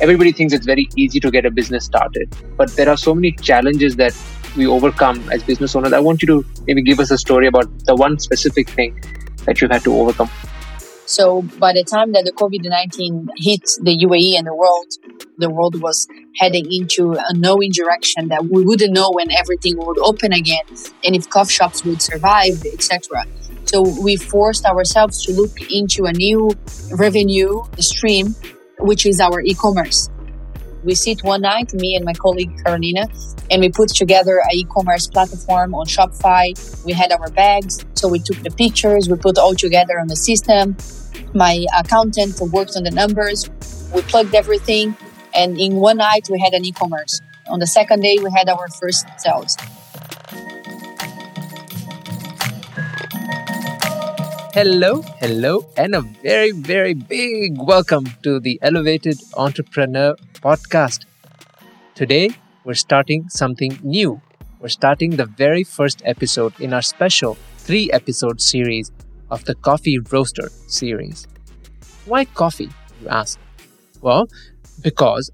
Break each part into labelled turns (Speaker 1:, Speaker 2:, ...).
Speaker 1: everybody thinks it's very easy to get a business started, but there are so many challenges that we overcome as business owners. I want you to maybe give us a story about the one specific thing that you've had to overcome.
Speaker 2: So by the time that the COVID-19 hit the UAE and the world, the world was heading into a knowing direction that we wouldn't know when everything would open again and if coffee shops would survive, etc. So we forced ourselves to look into a new revenue stream, which is our e-commerce. We sit one night, me and my colleague Carolina, and we put together a e-commerce platform on Shopify. We had our bags, so we took the pictures, we put all together on the system. My accountant worked on the numbers. We plugged everything, and in one night we had an e-commerce. On the second day, we had our first sales.
Speaker 1: Hello, hello, and a very, very big welcome to the Elevated Entrepreneur Podcast. Today, we're starting something new. We're starting the very first episode in our special three episode series of the Coffee Roaster series. Why coffee, you ask? Well, because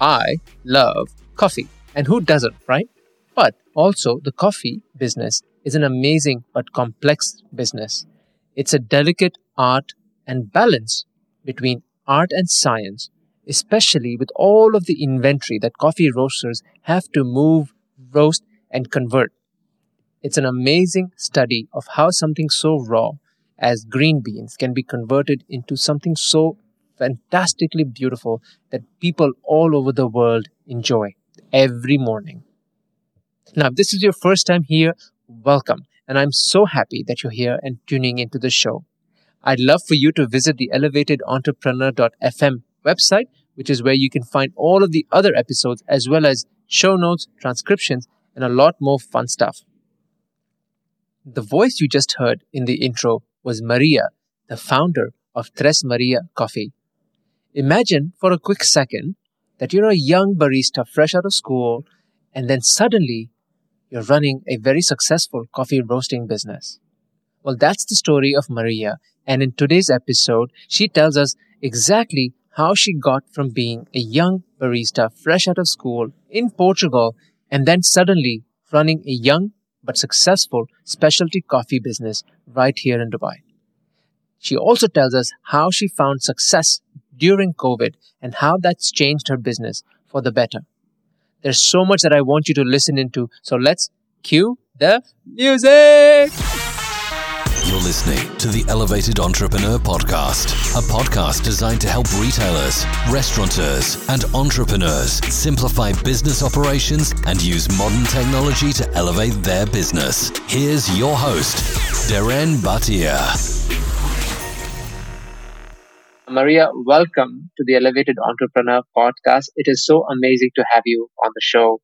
Speaker 1: I love coffee. And who doesn't, right? But also, the coffee business is an amazing but complex business. It's a delicate art and balance between art and science, especially with all of the inventory that coffee roasters have to move, roast, and convert. It's an amazing study of how something so raw as green beans can be converted into something so fantastically beautiful that people all over the world enjoy every morning. Now, if this is your first time here, welcome and I'm so happy that you're here and tuning into the show. I'd love for you to visit the elevatedentrepreneur.fm website, which is where you can find all of the other episodes as well as show notes, transcriptions, and a lot more fun stuff. The voice you just heard in the intro was Maria, the founder of Tres Maria Coffee. Imagine for a quick second that you're a young barista fresh out of school and then suddenly you're running a very successful coffee roasting business. Well, that's the story of Maria. And in today's episode, she tells us exactly how she got from being a young barista fresh out of school in Portugal and then suddenly running a young but successful specialty coffee business right here in Dubai. She also tells us how she found success during COVID and how that's changed her business for the better. There's so much that I want you to listen into. So let's cue the music.
Speaker 3: You're listening to the Elevated Entrepreneur Podcast, a podcast designed to help retailers, restaurateurs, and entrepreneurs simplify business operations and use modern technology to elevate their business. Here's your host, Darren Bhatia.
Speaker 1: Maria, welcome to the Elevated Entrepreneur podcast. It is so amazing to have you on the show.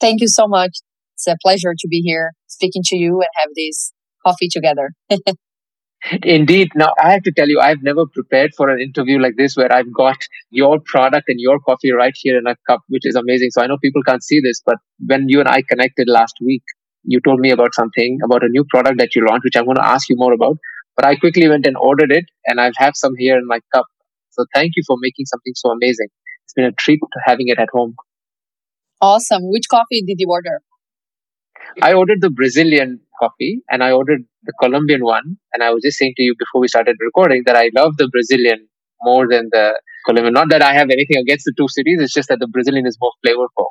Speaker 2: Thank you so much. It's a pleasure to be here speaking to you and have this coffee together.
Speaker 1: Indeed. Now, I have to tell you, I've never prepared for an interview like this where I've got your product and your coffee right here in a cup, which is amazing. So I know people can't see this, but when you and I connected last week, you told me about something, about a new product that you launched, which I'm going to ask you more about. But I quickly went and ordered it, and I have some here in my cup. So thank you for making something so amazing. It's been a treat to having it at home.
Speaker 2: Awesome. Which coffee did you order?
Speaker 1: I ordered the Brazilian coffee and I ordered the Colombian one. And I was just saying to you before we started recording that I love the Brazilian more than the Colombian. Not that I have anything against the two cities, it's just that the Brazilian is more flavorful.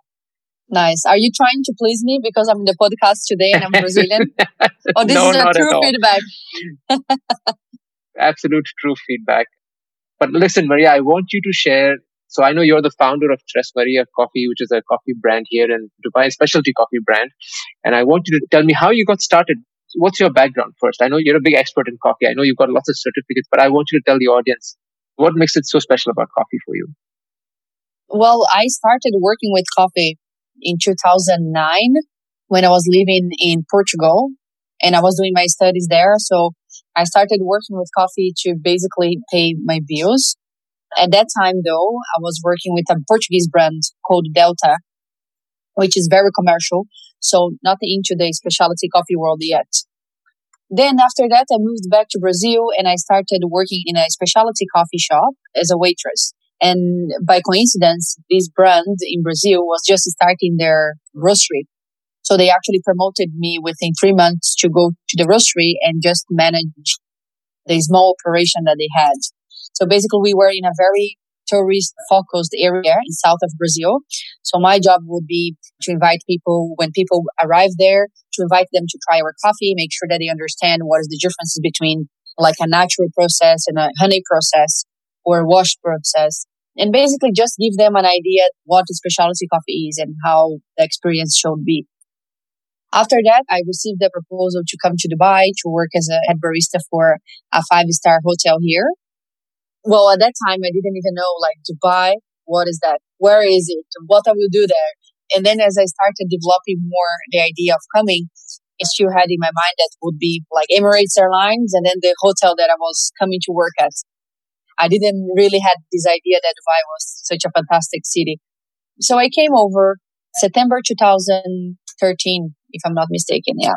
Speaker 2: Nice. Are you trying to please me because I'm in the podcast today and I'm Brazilian? oh, this
Speaker 1: no,
Speaker 2: is a true feedback?
Speaker 1: Absolute true feedback. But listen, Maria, I want you to share. So I know you're the founder of Tres Maria Coffee, which is a coffee brand here in Dubai, a specialty coffee brand. And I want you to tell me how you got started. What's your background first? I know you're a big expert in coffee. I know you've got lots of certificates, but I want you to tell the audience what makes it so special about coffee for you.
Speaker 2: Well, I started working with coffee in 2009 when I was living in Portugal and I was doing my studies there. So I started working with coffee to basically pay my bills. At that time, though, I was working with a Portuguese brand called Delta, which is very commercial. So not into the specialty coffee world yet. Then after that, I moved back to Brazil and I started working in a specialty coffee shop as a waitress. And by coincidence, this brand in Brazil was just starting their roastery. So they actually promoted me within three months to go to the roastery and just manage the small operation that they had. So basically we were in a very tourist focused area in south of Brazil. So my job would be to invite people when people arrive there to invite them to try our coffee, make sure that they understand what is the differences between like a natural process and a honey process or wash process. And basically just give them an idea what the specialty coffee is and how the experience should be. After that, I received a proposal to come to Dubai to work as a head barista for a five star hotel here. Well, at that time, I didn't even know like Dubai. What is that? Where is it? What I will do there? And then as I started developing more the idea of coming, I still had in my mind that would be like Emirates Airlines and then the hotel that I was coming to work at. I didn't really had this idea that Dubai was such a fantastic city. So I came over September 2013, if I'm not mistaken. Yeah.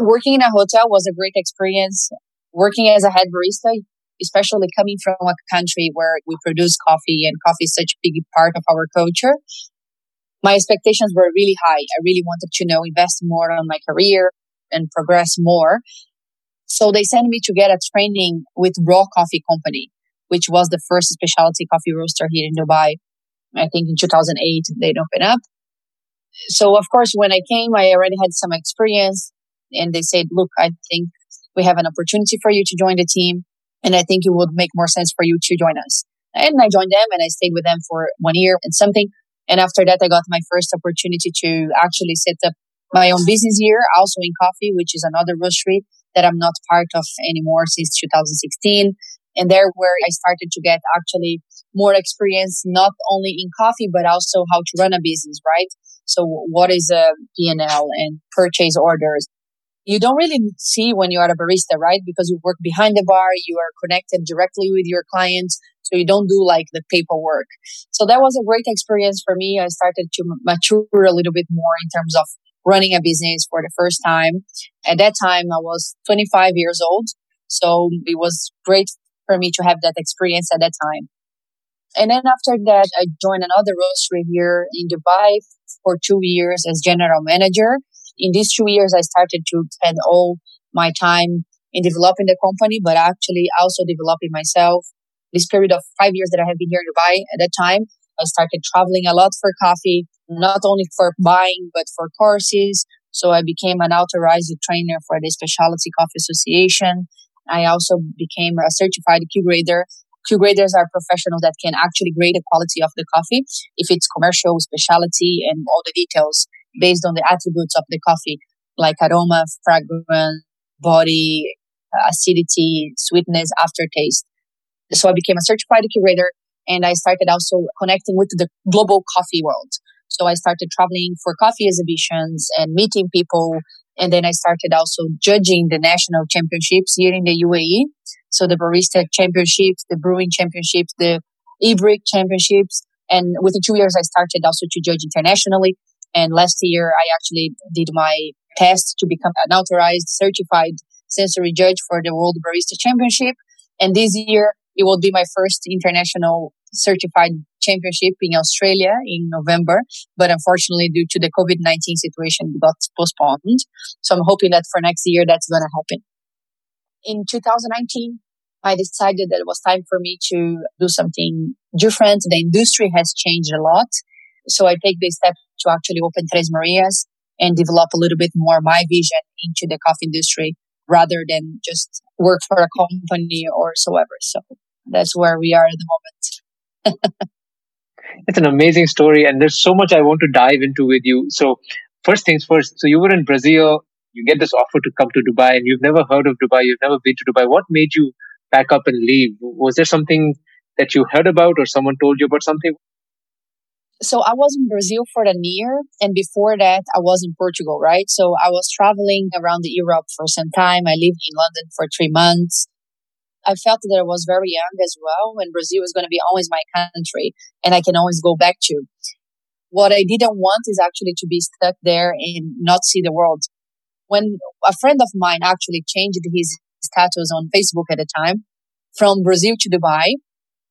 Speaker 2: Working in a hotel was a great experience. Working as a head barista, especially coming from a country where we produce coffee and coffee is such a big part of our culture. My expectations were really high. I really wanted to know, invest more on my career and progress more. So they sent me to get a training with Raw Coffee Company, which was the first specialty coffee roaster here in Dubai. I think in 2008 they'd open up. So of course, when I came, I already had some experience and they said, look, I think we have an opportunity for you to join the team. And I think it would make more sense for you to join us. And I joined them and I stayed with them for one year and something. And after that, I got my first opportunity to actually set up my own business here, also in coffee, which is another roastery that I'm not part of anymore since 2016. And there where I started to get actually more experience, not only in coffee, but also how to run a business, right? So what is a P&L and purchase orders? You don't really see when you are a barista, right? Because you work behind the bar, you are connected directly with your clients. So you don't do like the paperwork. So that was a great experience for me. I started to mature a little bit more in terms of running a business for the first time. At that time, I was 25 years old. So it was great for me to have that experience at that time. And then after that, I joined another roastery here in Dubai for two years as general manager. In these two years, I started to spend all my time in developing the company, but actually also developing myself. This period of five years that I have been here in Dubai at that time, I started traveling a lot for coffee, not only for buying, but for courses. So I became an authorized trainer for the Specialty Coffee Association. I also became a certified Q grader Q graders are professionals that can actually grade the quality of the coffee, if it's commercial, specialty, and all the details based on the attributes of the coffee, like aroma, fragrance, body, uh, acidity, sweetness, aftertaste. So I became a certified Q grader and I started also connecting with the global coffee world. So I started traveling for coffee exhibitions and meeting people. And then I started also judging the national championships here in the UAE. So the barista championships, the brewing championships, the Ibrik championships. And within two years, I started also to judge internationally. And last year, I actually did my test to become an authorized certified sensory judge for the World Barista Championship. And this year, it will be my first international certified championship in Australia in November. But unfortunately, due to the COVID 19 situation, it got postponed. So I'm hoping that for next year, that's going to happen. In 2019, I decided that it was time for me to do something different. The industry has changed a lot. So I take this step to actually open Tres Marias and develop a little bit more my vision into the coffee industry rather than just work for a company or so ever. So that's where we are at the moment.
Speaker 1: it's an amazing story and there's so much I want to dive into with you. So first things first, so you were in Brazil, you get this offer to come to Dubai and you've never heard of Dubai, you've never been to Dubai. What made you pack up and leave? Was there something that you heard about or someone told you about something?
Speaker 2: So I was in Brazil for a year, and before that, I was in Portugal, right? So I was traveling around Europe for some time. I lived in London for three months. I felt that I was very young as well, and Brazil was going to be always my country, and I can always go back to. What I didn't want is actually to be stuck there and not see the world. When a friend of mine actually changed his status on Facebook at the time from Brazil to Dubai.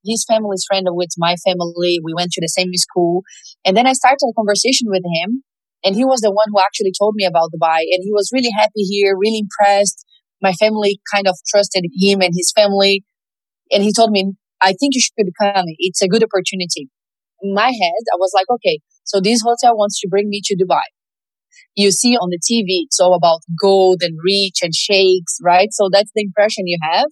Speaker 2: his family's friend with my family. We went to the same school. And then I started a conversation with him. And he was the one who actually told me about Dubai. And he was really happy here, really impressed. My family kind of trusted him and his family. And he told me, I think you should come. It's a good opportunity. In my head, I was like, okay, so this hotel wants to bring me to Dubai. You see on the TV, it's all about gold and rich and sheikhs, right? So that's the impression you have.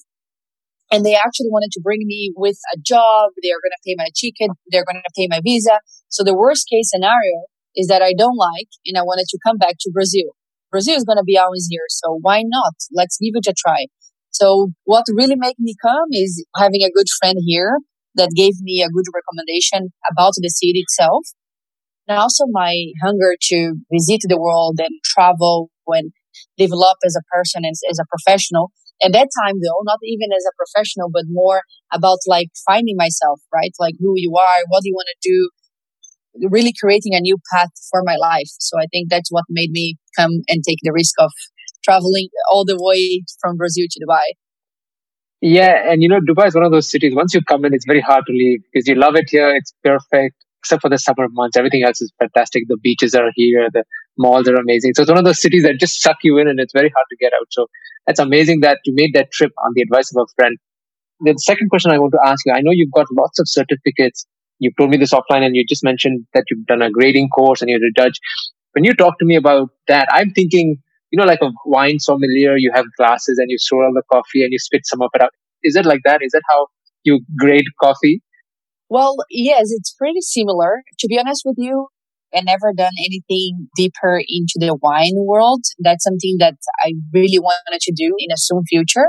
Speaker 2: And they actually wanted to bring me with a job. They're going to pay my ticket. They're going to pay my visa. So the worst case scenario is that I don't like and I wanted to come back to Brazil. Brazil is going to be always here. So why not? Let's give it a try. So what really made me come is having a good friend here that gave me a good recommendation about the city itself. And also my hunger to visit the world and travel and develop as a person and as a professional. At that time though, not even as a professional, but more about like finding myself, right? Like who you are, what do you want to do, really creating a new path for my life. So I think that's what made me come and take the risk of traveling all the way from Brazil to Dubai.
Speaker 1: Yeah, and you know, Dubai is one of those cities. Once you come in, it's very hard to leave because you love it here. It's perfect, except for the summer months. Everything else is fantastic. The beaches are here. The malls are amazing. So it's one of those cities that just suck you in, and it's very hard to get out. So that's amazing that you made that trip on the advice of a friend. The second question I want to ask you: I know you've got lots of certificates you told me this offline and you just mentioned that you've done a grading course and you're a judge. When you talk to me about that, I'm thinking, you know, like a wine sommelier, you have glasses and you swirl the coffee and you spit some of it out. Is it like that? Is that how you grade coffee?
Speaker 2: Well, yes, it's pretty similar. To be honest with you, I never done anything deeper into the wine world. That's something that I really wanted to do in a soon future.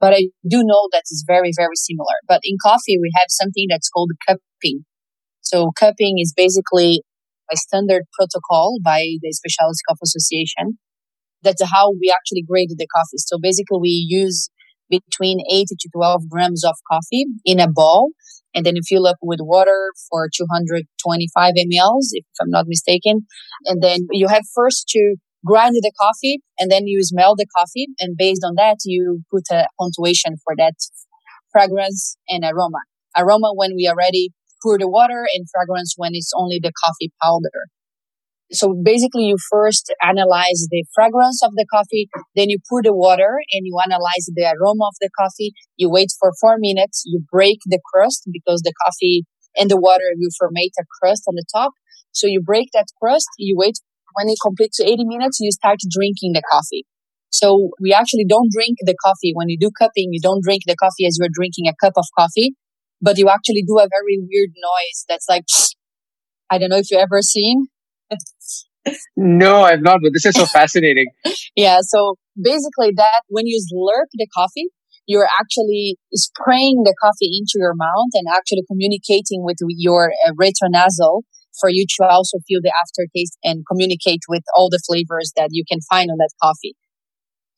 Speaker 2: But I do know that it's very, very similar. But in coffee, we have something that's called cupping. So cupping is basically a standard protocol by the Specialty Coffee Association. That's how we actually grade the coffee. So basically we use between 8 to 12 grams of coffee in a bowl and then you fill up with water for 225 mLs, if I'm not mistaken. And then you have first to grind the coffee and then you smell the coffee. And based on that, you put a punctuation for that fragrance and aroma. Aroma when we already pour the water and fragrance when it's only the coffee powder. So basically you first analyze the fragrance of the coffee, then you pour the water and you analyze the aroma of the coffee. You wait for four minutes, you break the crust because the coffee and the water will formate a crust on the top. So you break that crust, you wait when it completes 80 minutes, you start drinking the coffee. So we actually don't drink the coffee. When you do cupping, you don't drink the coffee as you're drinking a cup of coffee but you actually do a very weird noise that's like, I don't know if you've ever seen.
Speaker 1: no, I've not, but this is so fascinating.
Speaker 2: yeah. So basically that when you slurp the coffee, you're actually spraying the coffee into your mouth and actually communicating with your uh, retronasal for you to also feel the aftertaste and communicate with all the flavors that you can find on that coffee.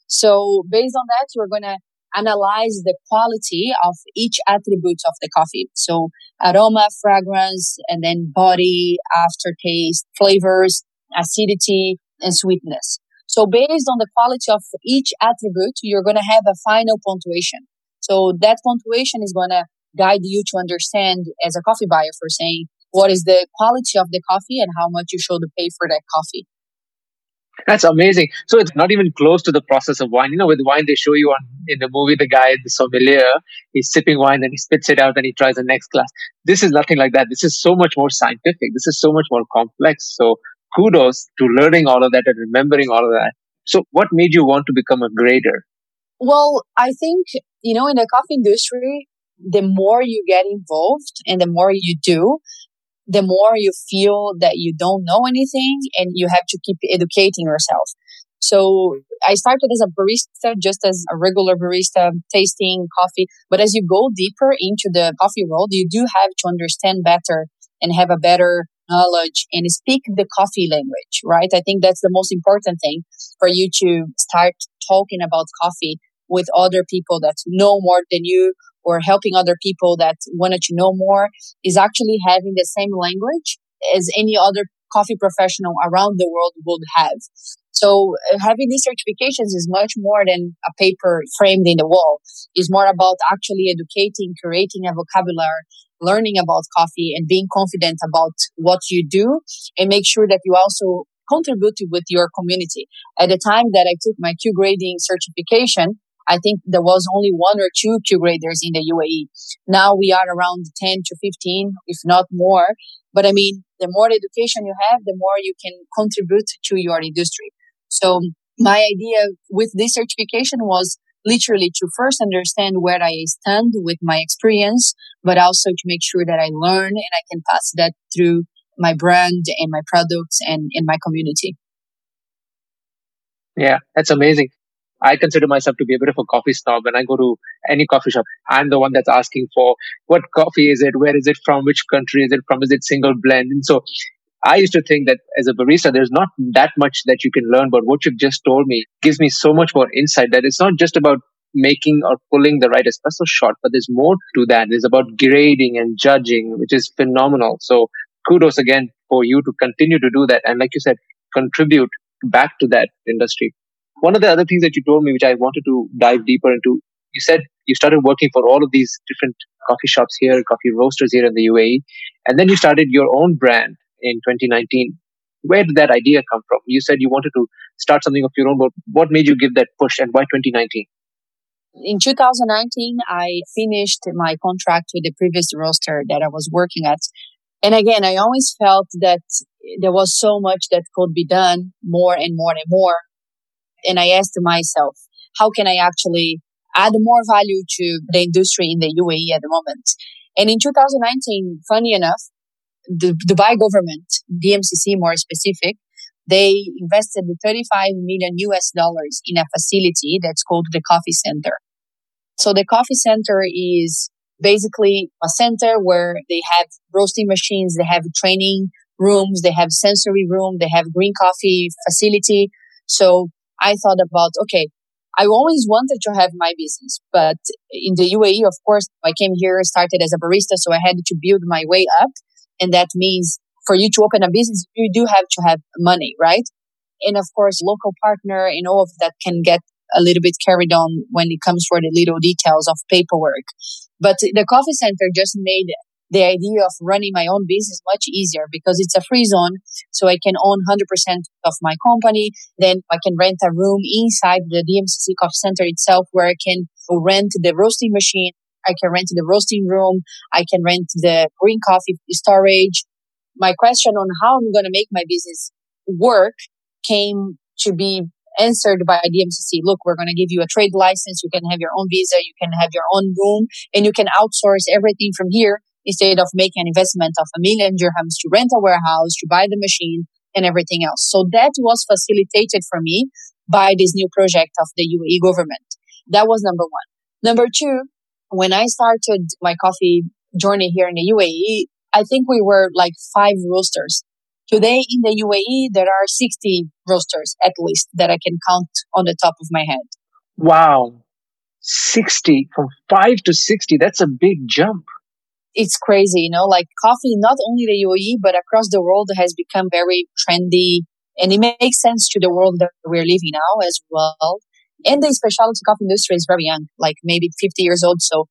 Speaker 2: So based on that, you're going to analyze the quality of each attribute of the coffee. So aroma, fragrance, and then body, aftertaste, flavors, acidity, and sweetness. So based on the quality of each attribute, you're going to have a final punctuation. So that punctuation is going to guide you to understand as a coffee buyer for saying what is the quality of the coffee and how much you should pay for that coffee.
Speaker 1: That's amazing. So it's not even close to the process of wine. You know, with wine, they show you on in the movie the guy, the sommelier, he's sipping wine and he spits it out and he tries the next glass. This is nothing like that. This is so much more scientific. This is so much more complex. So kudos to learning all of that and remembering all of that. So what made you want to become a grader?
Speaker 2: Well, I think, you know, in the coffee industry, the more you get involved and the more you do, the more you feel that you don't know anything and you have to keep educating yourself. So I started as a barista, just as a regular barista, tasting coffee. But as you go deeper into the coffee world, you do have to understand better and have a better knowledge and speak the coffee language, right? I think that's the most important thing for you to start talking about coffee with other people that know more than you or helping other people that wanted to know more is actually having the same language as any other coffee professional around the world would have. So uh, having these certifications is much more than a paper framed in the wall. It's more about actually educating, creating a vocabulary, learning about coffee and being confident about what you do and make sure that you also contribute with your community. At the time that I took my Q grading certification, I think there was only one or two Q graders in the UAE. Now we are around 10 to 15, if not more. But I mean, the more education you have, the more you can contribute to your industry. So my idea with this certification was literally to first understand where I stand with my experience, but also to make sure that I learn and I can pass that through my brand and my products and in my community.
Speaker 1: Yeah, that's amazing. I consider myself to be a bit of a coffee snob. When I go to any coffee shop, I'm the one that's asking for what coffee is it? Where is it from? Which country is it from? Is it single blend? And so I used to think that as a barista, there's not that much that you can learn, but what you've just told me gives me so much more insight that it's not just about making or pulling the right espresso shot, but there's more to that. It's about grading and judging, which is phenomenal. So kudos again for you to continue to do that. And like you said, contribute back to that industry. One of the other things that you told me, which I wanted to dive deeper into, you said you started working for all of these different coffee shops here, coffee roasters here in the UAE, and then you started your own brand in 2019. Where did that idea come from? You said you wanted to start something of your own, but what made you give that push and why 2019?
Speaker 2: In 2019, I finished my contract with the previous roaster that I was working at. And again, I always felt that there was so much that could be done more and more and more. And I asked myself, how can I actually add more value to the industry in the UAE at the moment? And in 2019, funny enough, the Dubai government, DMCC more specific, they invested 35 million US dollars in a facility that's called the Coffee Center. So the Coffee Center is basically a center where they have roasting machines, they have training rooms, they have sensory room, they have green coffee facility. So I thought about, okay, I always wanted to have my business, but in the UAE, of course, I came here, started as a barista, so I had to build my way up. And that means for you to open a business, you do have to have money, right? And of course, local partner and all of that can get a little bit carried on when it comes for the little details of paperwork. But the coffee center just made the idea of running my own business much easier because it's a free zone. So I can own 100% of my company. Then I can rent a room inside the DMCC coffee center itself where I can rent the roasting machine. I can rent the roasting room. I can rent the green coffee storage. My question on how I'm going to make my business work came to be answered by DMCC. Look, we're going to give you a trade license. You can have your own visa. You can have your own room and you can outsource everything from here instead of making an investment of a million dirhams to rent a warehouse, to buy the machine and everything else. So that was facilitated for me by this new project of the UAE government. That was number one. Number two, when I started my coffee journey here in the UAE, I think we were like five roasters. Today in the UAE, there are 60 roasters at least that I can count on the top of my head.
Speaker 1: Wow. 60 from 5 to 60. That's a big jump.
Speaker 2: It's crazy, you know, like coffee, not only the UAE, but across the world has become very trendy and it makes sense to the world that we're living now as well. And the specialty coffee industry is very young, like maybe 50 years old. So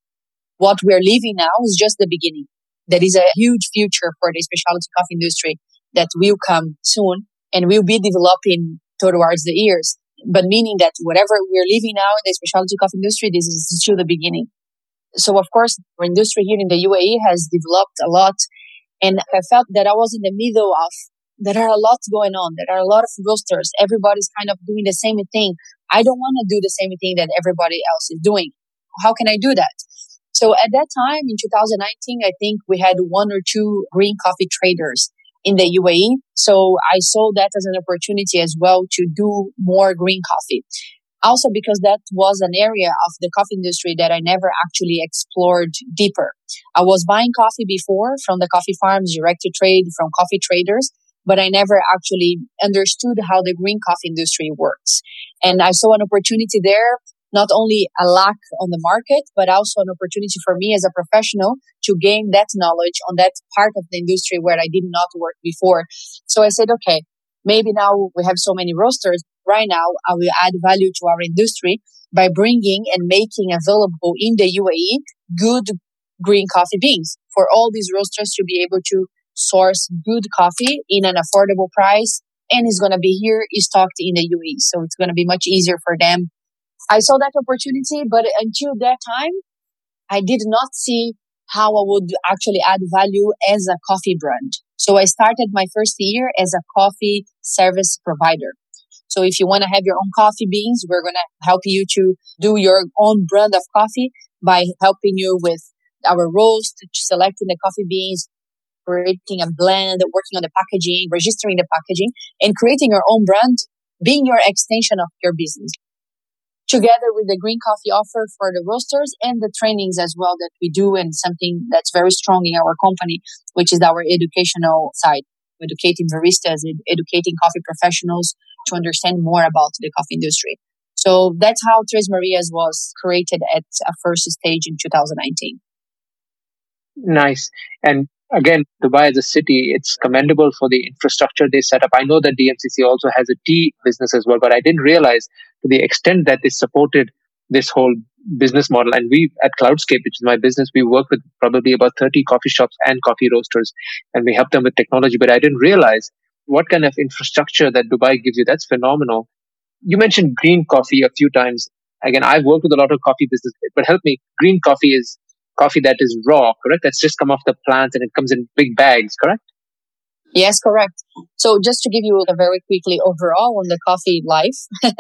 Speaker 2: what we're living now is just the beginning. There is a huge future for the specialty coffee industry that will come soon and will be developing towards the years. But meaning that whatever we're living now in the specialty coffee industry, this is still the beginning. So of course, our industry here in the UAE has developed a lot. And I felt that I was in the middle of, there are a lot going on. There are a lot of roasters. Everybody's kind of doing the same thing. I don't want to do the same thing that everybody else is doing. How can I do that? So at that time in 2019, I think we had one or two green coffee traders in the UAE. So I saw that as an opportunity as well to do more green coffee. Also because that was an area of the coffee industry that I never actually explored deeper. I was buying coffee before from the coffee farms, direct to trade from coffee traders, but I never actually understood how the green coffee industry works. And I saw an opportunity there not only a lack on the market, but also an opportunity for me as a professional to gain that knowledge on that part of the industry where I did not work before. So I said, okay, maybe now we have so many roasters. Right now I will add value to our industry by bringing and making available in the UAE good green coffee beans for all these roasters to be able to source good coffee in an affordable price and it's going to be here stocked in the UAE. So it's going to be much easier for them. I saw that opportunity, but until that time, I did not see how I would actually add value as a coffee brand. So I started my first year as a coffee service provider. So if you want to have your own coffee beans, we're going to help you to do your own brand of coffee by helping you with our roast, selecting the coffee beans, creating a blend, working on the packaging, registering the packaging, and creating your own brand, being your extension of your business. Together with the green coffee offer for the roasters and the trainings as well that we do, and something that's very strong in our company, which is our educational side, educating baristas, educating coffee professionals to understand more about the coffee industry. So that's how Tres Marias was created at a first stage in 2019.
Speaker 1: Nice. And again, Dubai as a city, it's commendable for the infrastructure they set up. I know that DMCC also has a tea business as well, but I didn't realize to the extent that they supported this whole business model. And we at Cloudscape, which is my business, we work with probably about 30 coffee shops and coffee roasters, and we help them with technology. But I didn't realize what kind of infrastructure that Dubai gives you. That's phenomenal. You mentioned green coffee a few times. Again, I've worked with a lot of coffee business, but help me. Green coffee is coffee that is raw, correct? That's just come off the plants and it comes in big bags, correct?
Speaker 2: Yes, correct. So just to give you a very quickly overall on the coffee life.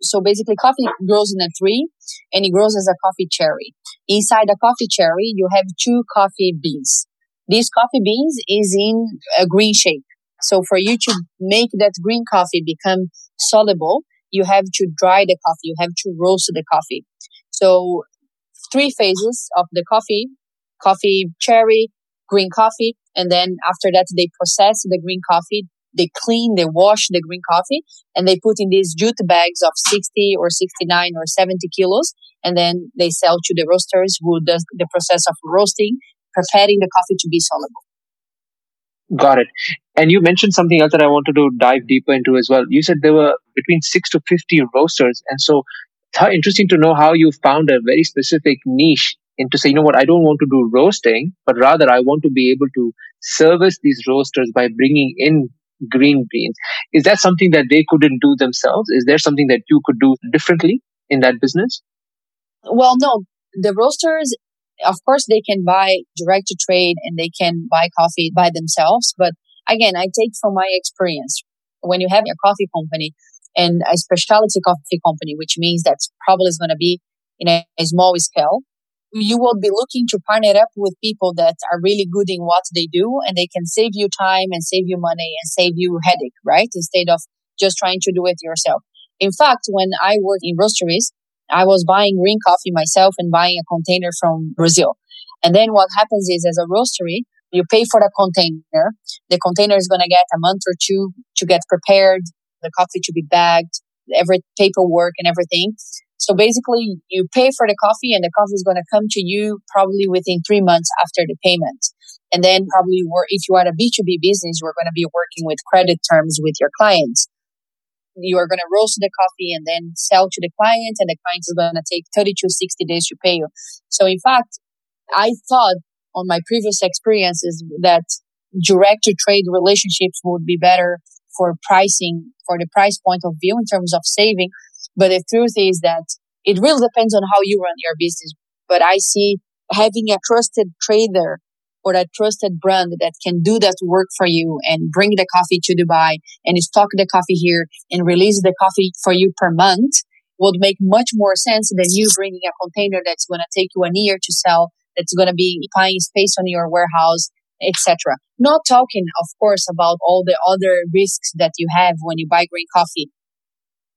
Speaker 2: so basically coffee grows in a tree and it grows as a coffee cherry. Inside a coffee cherry, you have two coffee beans. These coffee beans is in a green shape. So for you to make that green coffee become soluble, you have to dry the coffee. You have to roast the coffee. So three phases of the coffee, coffee cherry, green coffee. And then after that, they process the green coffee. They clean, they wash the green coffee and they put in these jute bags of 60 or 69 or 70 kilos. And then they sell to the roasters who does the process of roasting, preparing the coffee to be soluble.
Speaker 1: Got it. And you mentioned something else that I wanted to dive deeper into as well. You said there were between six to 50 roasters. And so how interesting to know how you found a very specific niche into say, you know what, I don't want to do roasting, but rather I want to be able to service these roasters by bringing in green beans. Is that something that they couldn't do themselves? Is there something that you could do differently in that business?
Speaker 2: Well, no. The roasters, of course, they can buy direct to trade and they can buy coffee by themselves. But again, I take from my experience. When you have a coffee company, and a specialty coffee company, which means that probably is going to be in a, a small scale. You will be looking to partner up with people that are really good in what they do and they can save you time and save you money and save you headache, right? Instead of just trying to do it yourself. In fact, when I worked in roasteries, I was buying green coffee myself and buying a container from Brazil. And then what happens is as a roastery, you pay for the container. The container is going to get a month or two to get prepared the coffee to be bagged, every paperwork and everything. So basically, you pay for the coffee and the coffee is going to come to you probably within three months after the payment. And then probably if you are a B2B business, you're going to be working with credit terms with your clients. You are going to roast the coffee and then sell to the client and the client is going to take 30 to 60 days to pay you. So in fact, I thought on my previous experiences that direct to trade relationships would be better for pricing, for the price point of view in terms of saving. But the truth is that it really depends on how you run your business. But I see having a trusted trader or a trusted brand that can do that work for you and bring the coffee to Dubai and stock the coffee here and release the coffee for you per month would make much more sense than you bringing a container that's going to take you a year to sell, that's going to be occupying space on your warehouse, etc. Not talking, of course, about all the other risks that you have when you buy green coffee.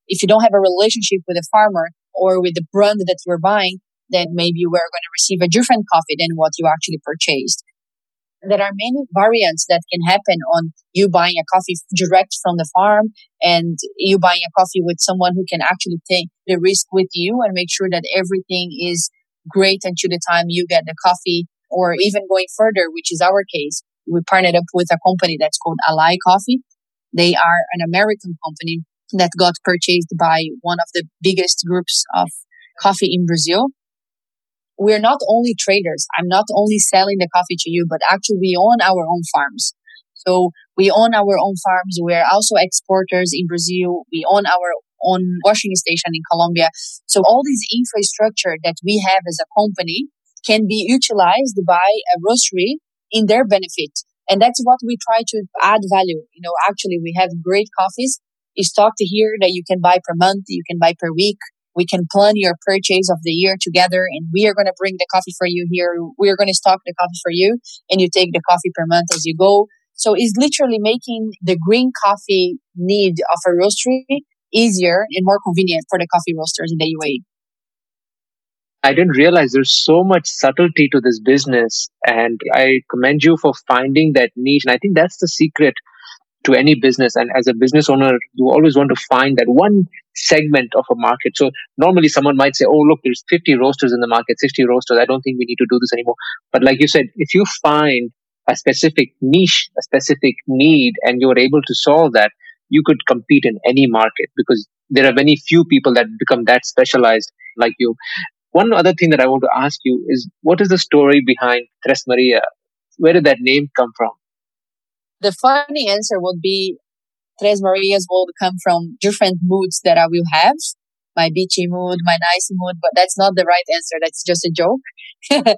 Speaker 2: If you don't have a relationship with a farmer or with the brand that you're buying, then maybe you are going to receive a different coffee than what you actually purchased. There are many variants that can happen on you buying a coffee direct from the farm and you buying a coffee with someone who can actually take the risk with you and make sure that everything is great until the time you get the coffee or even going further, which is our case, we partnered up with a company that's called Ally Coffee. They are an American company that got purchased by one of the biggest groups of coffee in Brazil. We're not only traders. I'm not only selling the coffee to you, but actually we own our own farms. So we own our own farms. We're also exporters in Brazil. We own our own washing station in Colombia. So all this infrastructure that we have as a company can be utilized by a roastery in their benefit. And that's what we try to add value. You know, actually we have great coffees stocked here that you can buy per month, you can buy per week. We can plan your purchase of the year together and we are going to bring the coffee for you here. We are going to stock the coffee for you and you take the coffee per month as you go. So it's literally making the green coffee need of a roastery easier and more convenient for the coffee roasters in the UAE.
Speaker 1: I didn't realize there's so much subtlety to this business. And I commend you for finding that niche. And I think that's the secret to any business. And as a business owner, you always want to find that one segment of a market. So normally someone might say, Oh, look, there's 50 roasters in the market, 60 roasters. I don't think we need to do this anymore. But like you said, if you find a specific niche, a specific need, and you're able to solve that, you could compete in any market because there are very few people that become that specialized like you. One other thing that I want to ask you is what is the story behind Tres Maria? Where did that name come from?
Speaker 2: The funny answer would be Tres Marias will come from different moods that I will have. My beachy mood, my nice mood, but that's not the right answer. That's just a joke.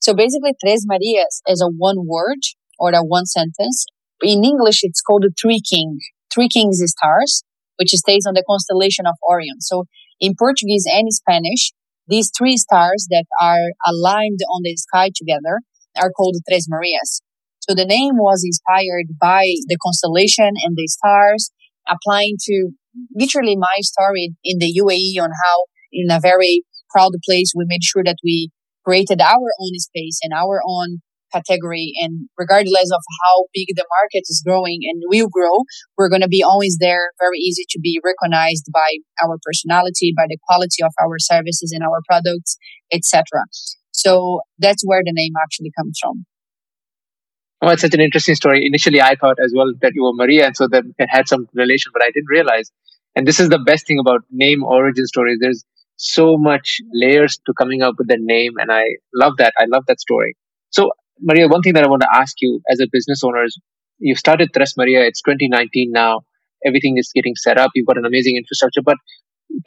Speaker 2: so basically, Tres Marias is a one word or a one sentence. In English, it's called the Three King. Three Kings is stars, which stays on the constellation of Orion. So in Portuguese and Spanish, these three stars that are aligned on the sky together are called Tres Marias. So the name was inspired by the constellation and the stars, applying to literally my story in the UAE on how, in a very proud place, we made sure that we created our own space and our own category. And regardless of how big the market is growing and will grow, we're going to be always there, very easy to be recognized by our personality, by the quality of our services and our products, etc. So that's where the name actually comes from.
Speaker 1: Oh, it's such an interesting story. Initially, I thought as well that you were Maria, and so that had some relation, but I didn't realize. And this is the best thing about name origin stories. There's so much layers to coming up with the name, and I love that. I love that story. So, Maria, one thing that I want to ask you as a business owner is you've started Tres Maria. It's 2019 now. Everything is getting set up. You've got an amazing infrastructure. But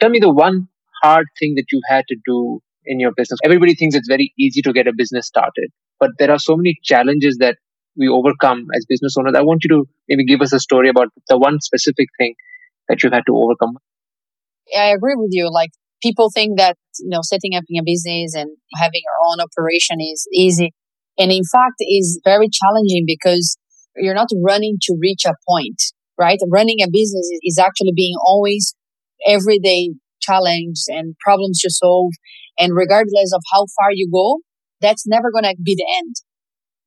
Speaker 1: tell me the one hard thing that you've had to do in your business. Everybody thinks it's very easy to get a business started, but there are so many challenges that we overcome as business owners. I want you to maybe give us a story about the one specific thing that you've had to overcome.
Speaker 2: I agree with you. Like people think that, you know, setting up a business and having your own operation is easy. And in fact, is very challenging because you're not running to reach a point, right? Running a business is actually being always everyday challenge and problems to solve. And regardless of how far you go, that's never going to be the end.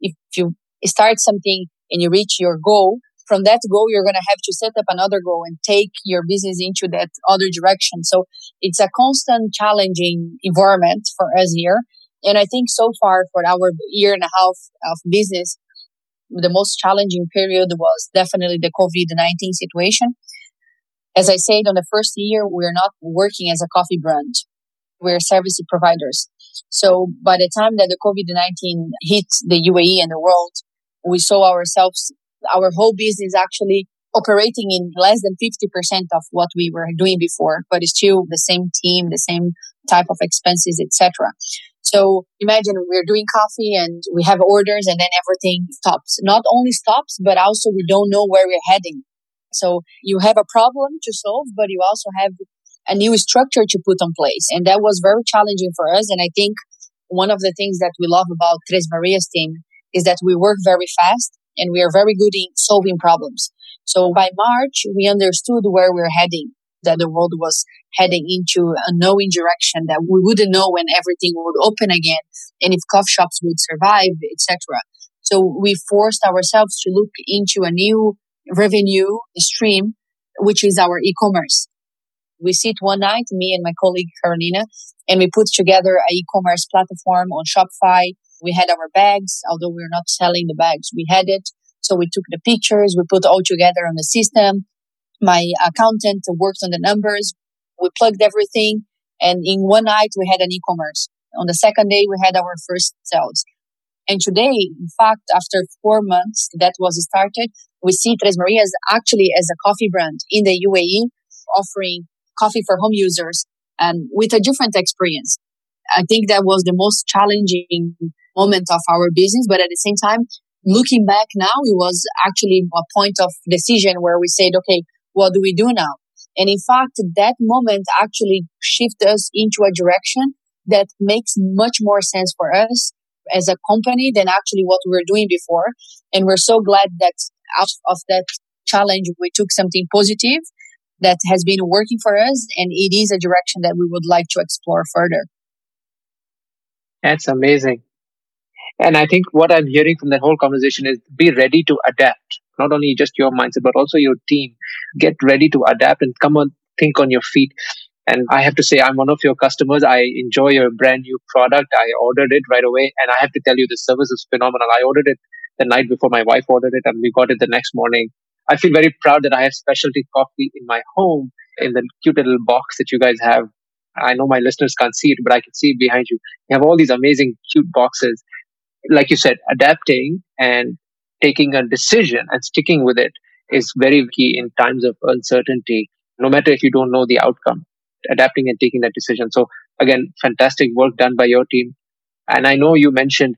Speaker 2: If you start something and you reach your goal, from that goal, you're going to have to set up another goal and take your business into that other direction. So it's a constant challenging environment for us here. And I think so far for our year and a half of business, the most challenging period was definitely the COVID-19 situation. As I said on the first year, we're not working as a coffee brand. We're service providers. So by the time that the COVID-19 hit the UAE and the world, we saw ourselves, our whole business actually operating in less than 50% of what we were doing before, but it's still the same team, the same type of expenses, etc. So imagine we're doing coffee and we have orders and then everything stops. Not only stops, but also we don't know where we're heading. So you have a problem to solve, but you also have a new structure to put on place. And that was very challenging for us. And I think one of the things that we love about Tres Marias team is that we work very fast and we are very good in solving problems. So by March, we understood where we we're heading, that the world was heading into a knowing direction that we wouldn't know when everything would open again and if coffee shops would survive, etc. So we forced ourselves to look into a new revenue stream, which is our e-commerce. We sit one night, me and my colleague Carolina, and we put together a e-commerce platform on Shopify we had our bags, although we are not selling the bags, we had it. So we took the pictures, we put all together on the system. My accountant worked on the numbers. We plugged everything. And in one night, we had an e-commerce. On the second day, we had our first sales. And today, in fact, after four months that was started, we see Tres Marias actually as a coffee brand in the UAE, offering coffee for home users and with a different experience. I think that was the most challenging moment of our business. But at the same time, looking back now, it was actually a point of decision where we said, okay, what do we do now? And in fact, that moment actually shifted us into a direction that makes much more sense for us as a company than actually what we were doing before. And we're so glad that out of that challenge, we took something positive that has been working for us. And it is a direction that we would like to explore further.
Speaker 1: That's amazing. And I think what I'm hearing from the whole conversation is be ready to adapt, not only just your mindset, but also your team. Get ready to adapt and come on, think on your feet. And I have to say, I'm one of your customers. I enjoy your brand new product. I ordered it right away. And I have to tell you, the service is phenomenal. I ordered it the night before my wife ordered it, and we got it the next morning. I feel very proud that I have specialty coffee in my home in the cute little box that you guys have. I know my listeners can't see it, but I can see it behind you. You have all these amazing, cute boxes. Like you said, adapting and taking a decision and sticking with it is very key in times of uncertainty, no matter if you don't know the outcome adapting and taking that decision. So again, fantastic work done by your team. And I know you mentioned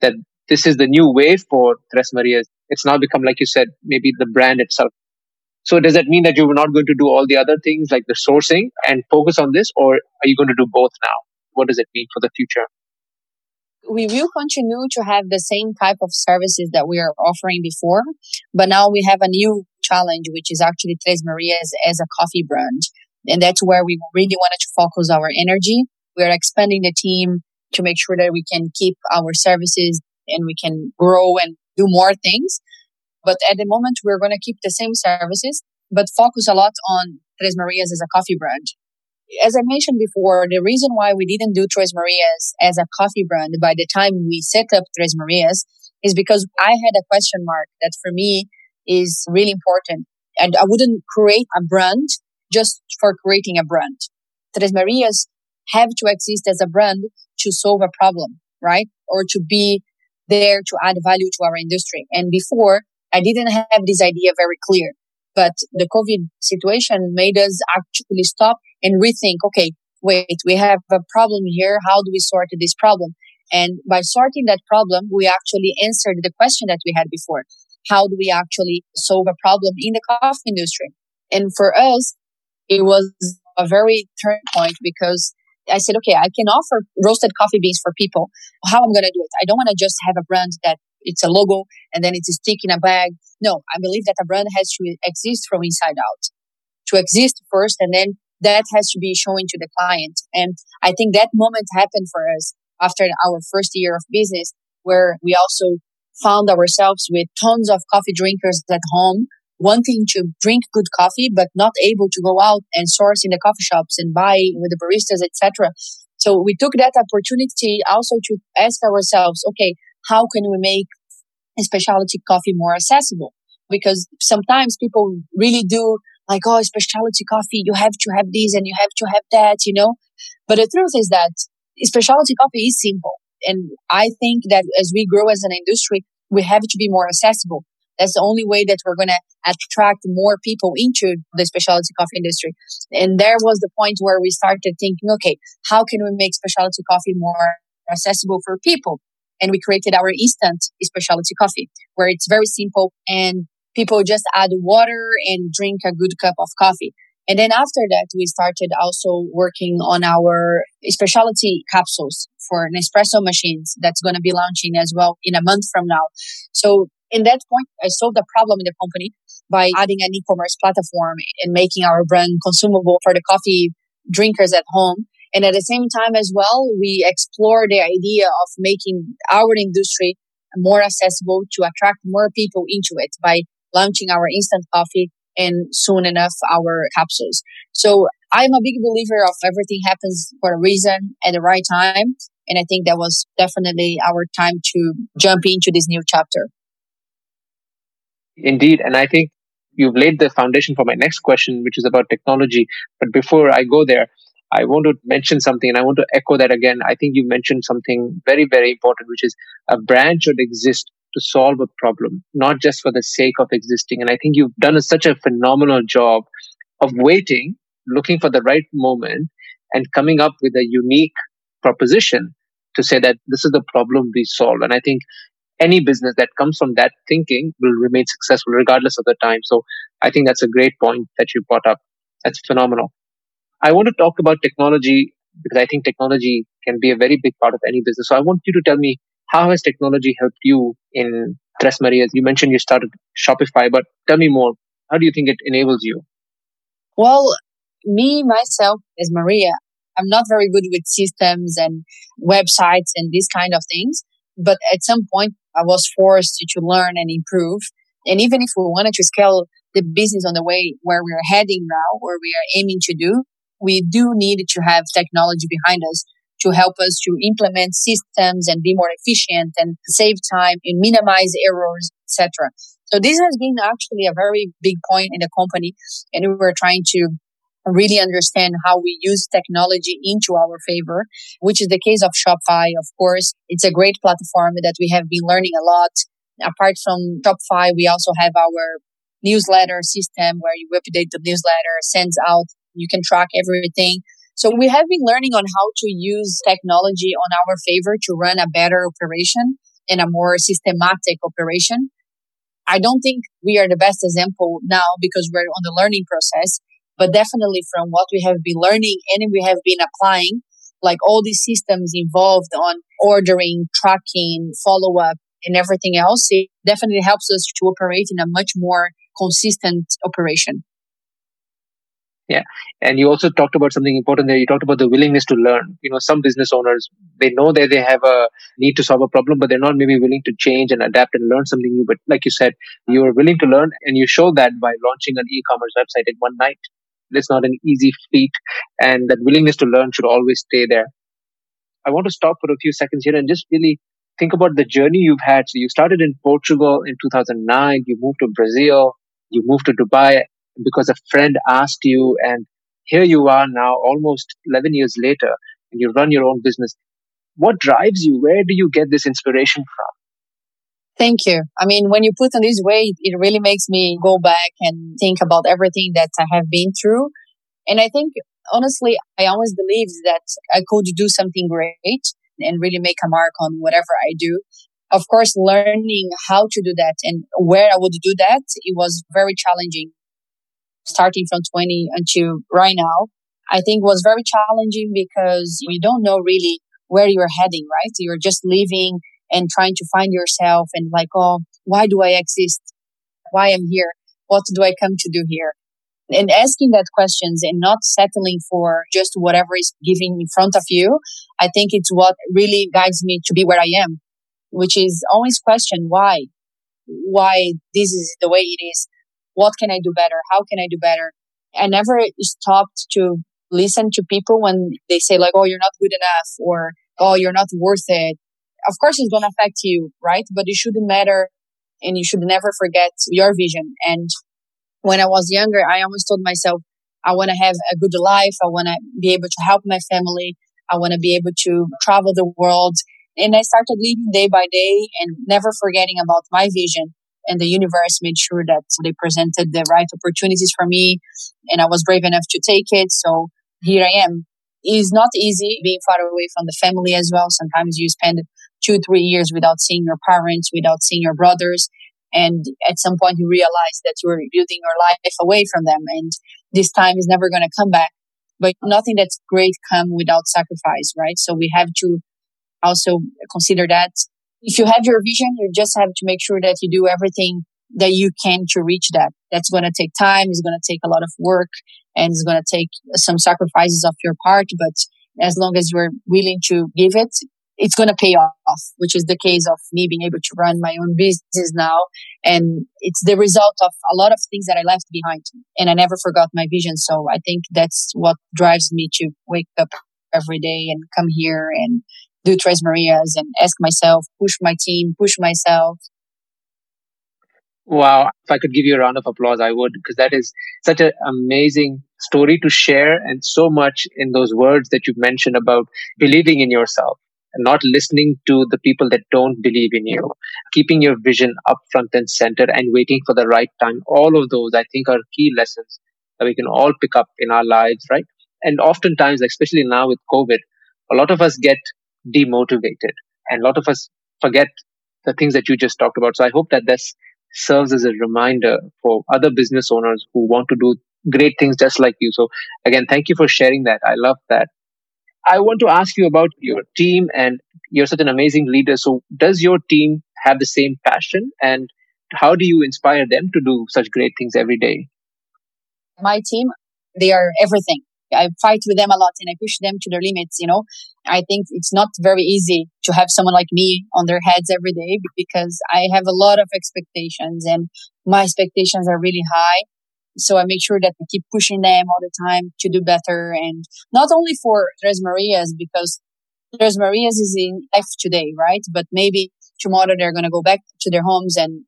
Speaker 1: that this is the new wave for Tres Marias. It's now become, like you said, maybe the brand itself. So does that mean that you're not going to do all the other things like the sourcing and focus on this, or are you going to do both now? What does it mean for the future?
Speaker 2: We will continue to have the same type of services that we are offering before, but now we have a new challenge, which is actually Tres Marias as a coffee brand. And that's where we really wanted to focus our energy. We're expanding the team to make sure that we can keep our services and we can grow and do more things. But at the moment, we're going to keep the same services, but focus a lot on Tres Marias as a coffee brand. As I mentioned before, the reason why we didn't do Tres Marias as a coffee brand by the time we set up Tres Marias is because I had a question mark that for me is really important. And I wouldn't create a brand just for creating a brand. Tres Marias have to exist as a brand to solve a problem, right? Or to be there to add value to our industry. And before, I didn't have this idea very clear. But the COVID situation made us actually stop and rethink, okay, wait, we have a problem here. How do we sort this problem? And by sorting that problem, we actually answered the question that we had before. How do we actually solve a problem in the coffee industry? And for us, it was a very turn point because I said, okay, I can offer roasted coffee beans for people. How I'm going to do it? I don't want to just have a brand that it's a logo and then it's a stick in a bag. No, I believe that a brand has to exist from inside out, to exist first, and then that has to be showing to the client. And I think that moment happened for us after our first year of business, where we also found ourselves with tons of coffee drinkers at home wanting to drink good coffee, but not able to go out and source in the coffee shops and buy with the baristas, etc. So we took that opportunity also to ask ourselves, okay, how can we make specialty coffee more accessible? Because sometimes people really do like, oh, specialty coffee, you have to have this and you have to have that, you know? But the truth is that specialty coffee is simple. And I think that as we grow as an industry, we have to be more accessible. That's the only way that we're going to attract more people into the specialty coffee industry. And there was the point where we started thinking, okay, how can we make specialty coffee more accessible for people? And we created our instant specialty coffee where it's very simple and people just add water and drink a good cup of coffee. And then after that, we started also working on our specialty capsules for Nespresso machines that's going to be launching as well in a month from now. So in that point, I solved a problem in the company by adding an e-commerce platform and making our brand consumable for the coffee drinkers at home. And at the same time as well, we explore the idea of making our industry more accessible to attract more people into it by launching our instant coffee and soon enough our capsules. So I'm a big believer of everything happens for a reason at the right time. And I think that was definitely our time to jump into this new chapter.
Speaker 1: Indeed. And I think you've laid the foundation for my next question, which is about technology. But before I go there, I want to mention something and I want to echo that again. I think you mentioned something very, very important, which is a brand should exist to solve a problem, not just for the sake of existing. And I think you've done a, such a phenomenal job of waiting, looking for the right moment and coming up with a unique proposition to say that this is the problem we solve. And I think any business that comes from that thinking will remain successful regardless of the time. So I think that's a great point that you brought up. That's phenomenal. I want to talk about technology because I think technology can be a very big part of any business. So I want you to tell me how has technology helped you in Tres Marias? You mentioned you started Shopify, but tell me more. How do you think it enables you?
Speaker 2: Well, me, myself, as Maria, I'm not very good with systems and websites and these kind of things. But at some point, I was forced to, to learn and improve. And even if we wanted to scale the business on the way where we're heading now, where we are aiming to do, we do need to have technology behind us to help us to implement systems and be more efficient and save time and minimize errors, etc. So this has been actually a very big point in the company, and we were trying to really understand how we use technology into our favor, which is the case of Shopify. Of course, it's a great platform that we have been learning a lot. Apart from Shopify, we also have our newsletter system where you update the newsletter, sends out, you can track everything. So we have been learning on how to use technology on our favor to run a better operation and a more systematic operation. I don't think we are the best example now because we're on the learning process, but definitely from what we have been learning and we have been applying, like all these systems involved on ordering, tracking, follow up, and everything else, it definitely helps us to operate in a much more consistent operation.
Speaker 1: Yeah. And you also talked about something important there. You talked about the willingness to learn. You know, some business owners, they know that they have a need to solve a problem, but they're not maybe willing to change and adapt and learn something new. But like you said, you are willing to learn and you show that by launching an e-commerce website in one night. It's not an easy feat and that willingness to learn should always stay there. I want to stop for a few seconds here and just really think about the journey you've had. So you started in Portugal in 2009, you moved to Brazil, you moved to Dubai because a friend asked you and here you are now almost 11 years later and you run your own business. What drives you? Where do you get this inspiration from?
Speaker 2: Thank you. I mean, when you put in this way, it really makes me go back and think about everything that I have been through. And I think, honestly, I always believed that I could do something great and really make a mark on whatever I do. Of course, learning how to do that and where I would do that, it was very challenging starting from 20 until right now. I think was very challenging because you don't know really where you're heading, right? You're just living and trying to find yourself and like, oh, why do I exist? Why am here? What do I come to do here? And asking that questions and not settling for just whatever is given in front of you. I think it's what really guides me to be where I am, which is always question why, why this is the way it is. What can I do better? How can I do better? I never stopped to listen to people when they say like, oh, you're not good enough or, oh, you're not worth it of course it's going to affect you, right? But it shouldn't matter and you should never forget your vision. And when I was younger, I always told myself, I want to have a good life. I want to be able to help my family. I want to be able to travel the world. And I started living day by day and never forgetting about my vision. And the universe made sure that they presented the right opportunities for me. And I was brave enough to take it. So here I am. It is not easy being far away from the family as well. Sometimes you spend two, three years without seeing your parents, without seeing your brothers. And at some point you realize that you're building your life away from them and this time is never going to come back. But nothing that's great come without sacrifice, right? So we have to also consider that if you have your vision, you just have to make sure that you do everything that you can to reach that. That's going to take time. It's going to take a lot of work and it's going to take some sacrifices of your part. But as long as you're willing to give it, it's going to pay off, which is the case of me being able to run my own business now. And it's the result of a lot of things that I left behind and I never forgot my vision. So I think that's what drives me to wake up every day and come here and do Tres Marias and ask myself, push my team, push myself.
Speaker 1: Wow. If I could give you a round of applause, I would, because that is such an amazing story to share and so much in those words that you mentioned about believing in yourself and not listening to the people that don't believe in you, keeping your vision up front and center and waiting for the right time. All of those, I think, are key lessons that we can all pick up in our lives, right? And oftentimes, especially now with COVID, a lot of us get demotivated and a lot of us forget the things that you just talked about. So I hope that this serves as a reminder for other business owners who want to do great things just like you. So again, thank you for sharing that. I love that. I want to ask you about your team and you're such an amazing leader. So does your team have the same passion and how do you inspire them to do such great things every day?
Speaker 2: My team, they are everything. I fight with them a lot and I push them to their limits, you know. I think it's not very easy to have someone like me on their heads every day because I have a lot of expectations and my expectations are really high. So I make sure that I keep pushing them all the time to do better and not only for Tres Marias because Tres Marias is in life today, right? But maybe tomorrow they're going to go back to their homes and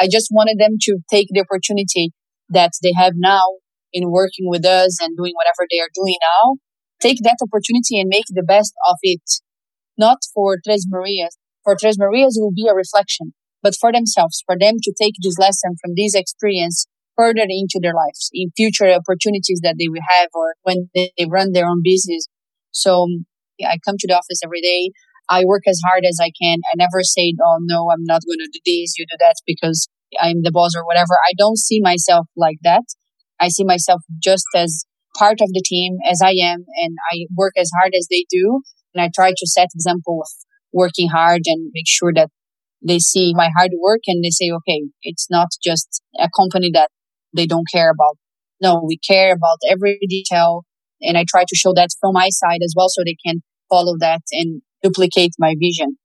Speaker 2: I just wanted them to take the opportunity that they have now in working with us and doing whatever they are doing now, take that opportunity and make the best of it. Not for Tres Marias. For Tres Marias, it will be a reflection, but for themselves, for them to take this lesson from this experience further into their lives, in future opportunities that they will have or when they run their own business. So I come to the office every day. I work as hard as I can. I never say, Oh, no, I'm not going to do this. You do that because I'm the boss or whatever. I don't see myself like that. I see myself just as part of the team as I am and I work as hard as they do. And I try to set example of working hard and make sure that they see my hard work and they say, okay, it's not just a company that they don't care about. No, we care about every detail. And I try to show that from my side as well so they can follow that and duplicate my vision.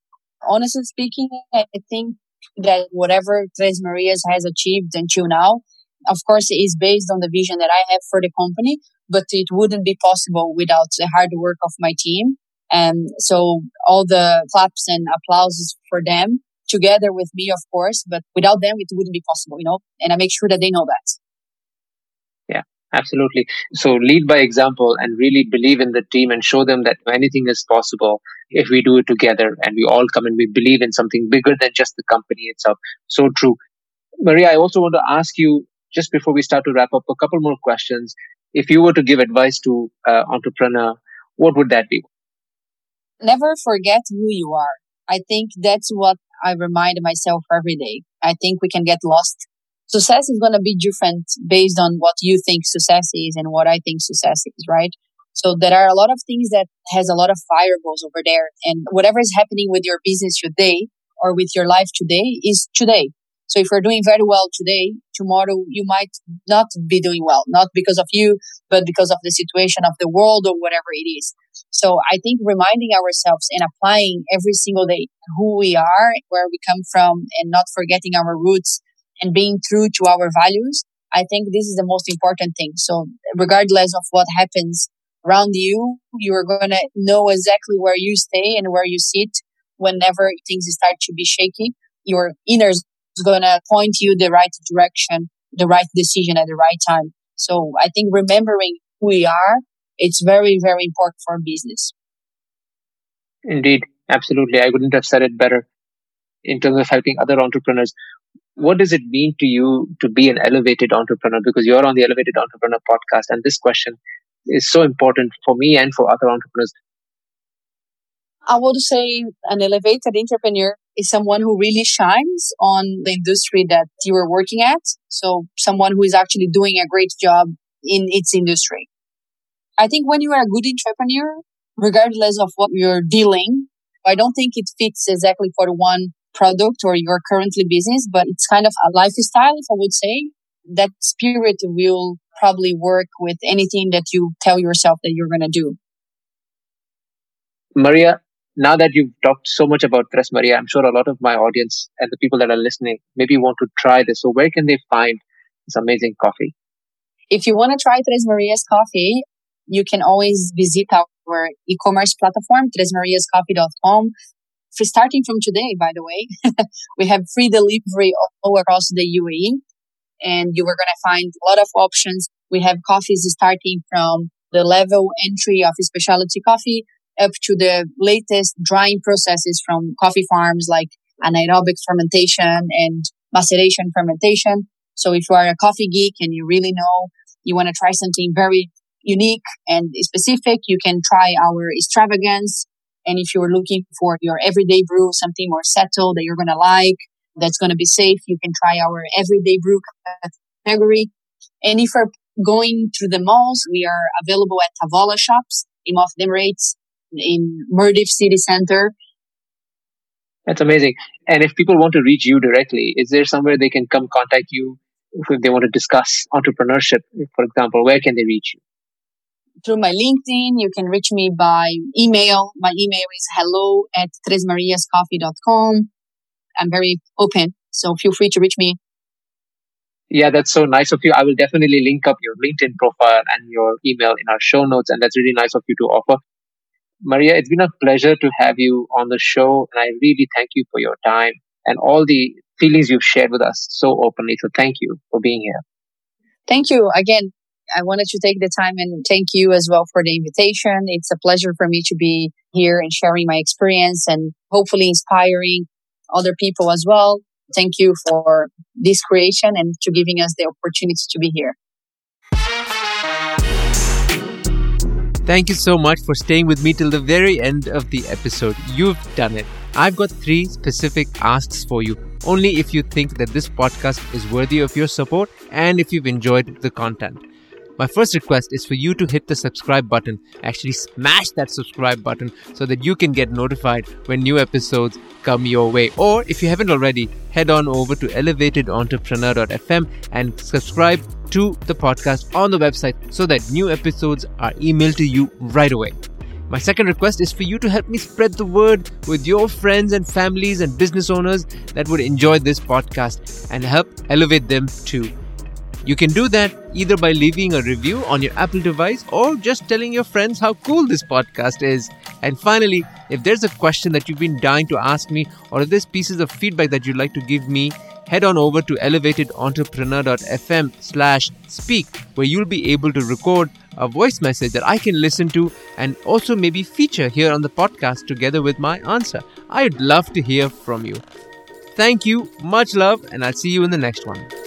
Speaker 2: Honestly speaking, I think that whatever Tres Marias has achieved until now of course, it is based on the vision that I have for the company, but it wouldn't be possible without the hard work of my team. And so all the claps and applauses for them together with me, of course, but without them, it wouldn't be possible, you know, and I make sure that they know that.
Speaker 1: Yeah, absolutely. So lead by example and really believe in the team and show them that anything is possible if we do it together and we all come and we believe in something bigger than just the company itself. So true. Maria, I also want to ask you just before we start to wrap up, a couple more questions. If you were to give advice to uh, entrepreneur, what would that be?
Speaker 2: Never forget who you are. I think that's what I remind myself every day. I think we can get lost. Success is going to be different based on what you think success is and what I think success is, right? So there are a lot of things that has a lot of fireballs over there and whatever is happening with your business today or with your life today is today. So if you're doing very well today, tomorrow you might not be doing well, not because of you, but because of the situation of the world or whatever it is. So I think reminding ourselves and applying every single day who we are, where we come from and not forgetting our roots and being true to our values. I think this is the most important thing. So regardless of what happens around you, you're going to know exactly where you stay and where you sit whenever things start to be shaky. Your inner going to point you the right direction, the right decision at the right time. So I think remembering who we are, it's very, very important for business.
Speaker 1: Indeed. Absolutely. I couldn't have said it better in terms of helping other entrepreneurs. What does it mean to you to be an elevated entrepreneur? Because you're on the Elevated Entrepreneur podcast, and this question is so important for me and for other entrepreneurs.
Speaker 2: I would say an elevated entrepreneur is someone who really shines on the industry that you are working at. So someone who is actually doing a great job in its industry. I think when you are a good entrepreneur, regardless of what you're dealing, I don't think it fits exactly for one product or your currently business, but it's kind of a lifestyle, if I would say. That spirit will probably work with anything that you tell yourself that you're going to do.
Speaker 1: Maria, now that you've talked so much about Tres Maria, I'm sure a lot of my audience and the people that are listening maybe want to try this. So where can they find this amazing coffee?
Speaker 2: If you want to try Tres Maria's coffee, you can always visit our e-commerce platform, tresmariascoffee.com. For starting from today, by the way, we have free delivery all across the UAE and you are going to find a lot of options. We have coffees starting from the level entry of specialty coffee up to the latest drying processes from coffee farms like anaerobic fermentation and maceration fermentation. So if you are a coffee geek and you really know you want to try something very unique and specific, you can try our extravagance. And if you're looking for your everyday brew, something more settled that you're going to like, that's going to be safe, you can try our everyday brew category. And if you're going through the malls, we are available at Tavola shops in Off Emirates, in Mirdif City Center.
Speaker 1: That's amazing. And if people want to reach you directly, is there somewhere they can come contact you if they want to discuss entrepreneurship, for example? Where can they reach you?
Speaker 2: Through my LinkedIn, you can reach me by email. My email is hello at tresmariascoffee.com. I'm very open, so feel free to reach me.
Speaker 1: Yeah, that's so nice of you. I will definitely link up your LinkedIn profile and your email in our show notes, and that's really nice of you to offer. Maria, it's been a pleasure to have you on the show, and I really thank you for your time and all the feelings you've shared with us so openly. So thank you for being here.
Speaker 2: Thank you. Again, I wanted to take the time and thank you as well for the invitation. It's a pleasure for me to be here and sharing my experience and hopefully inspiring other people as well. Thank you for this creation and to giving us the opportunity to be here.
Speaker 1: Thank you so much for staying with me till the very end of the episode. You've done it. I've got three specific asks for you, only if you think that this podcast is worthy of your support and if you've enjoyed the content. My first request is for you to hit the subscribe button, actually smash that subscribe button so that you can get notified when new episodes come your way. Or if you haven't already, head on over to elevatedentrepreneur.fm and subscribe to the podcast on the website so that new episodes are emailed to you right away. My second request is for you to help me spread the word with your friends and families and business owners that would enjoy this podcast and help elevate them too. You can do that either by leaving a review on your Apple device or just telling your friends how cool this podcast is. And finally, if there's a question that you've been dying to ask me or if there's pieces of feedback that you'd like to give me, head on over to elevatedentrepreneur.fm slash speak where you'll be able to record a voice message that I can listen to and also maybe feature here on the podcast together with my answer. I'd love to hear from you. Thank you, much love, and I'll see you in the next one.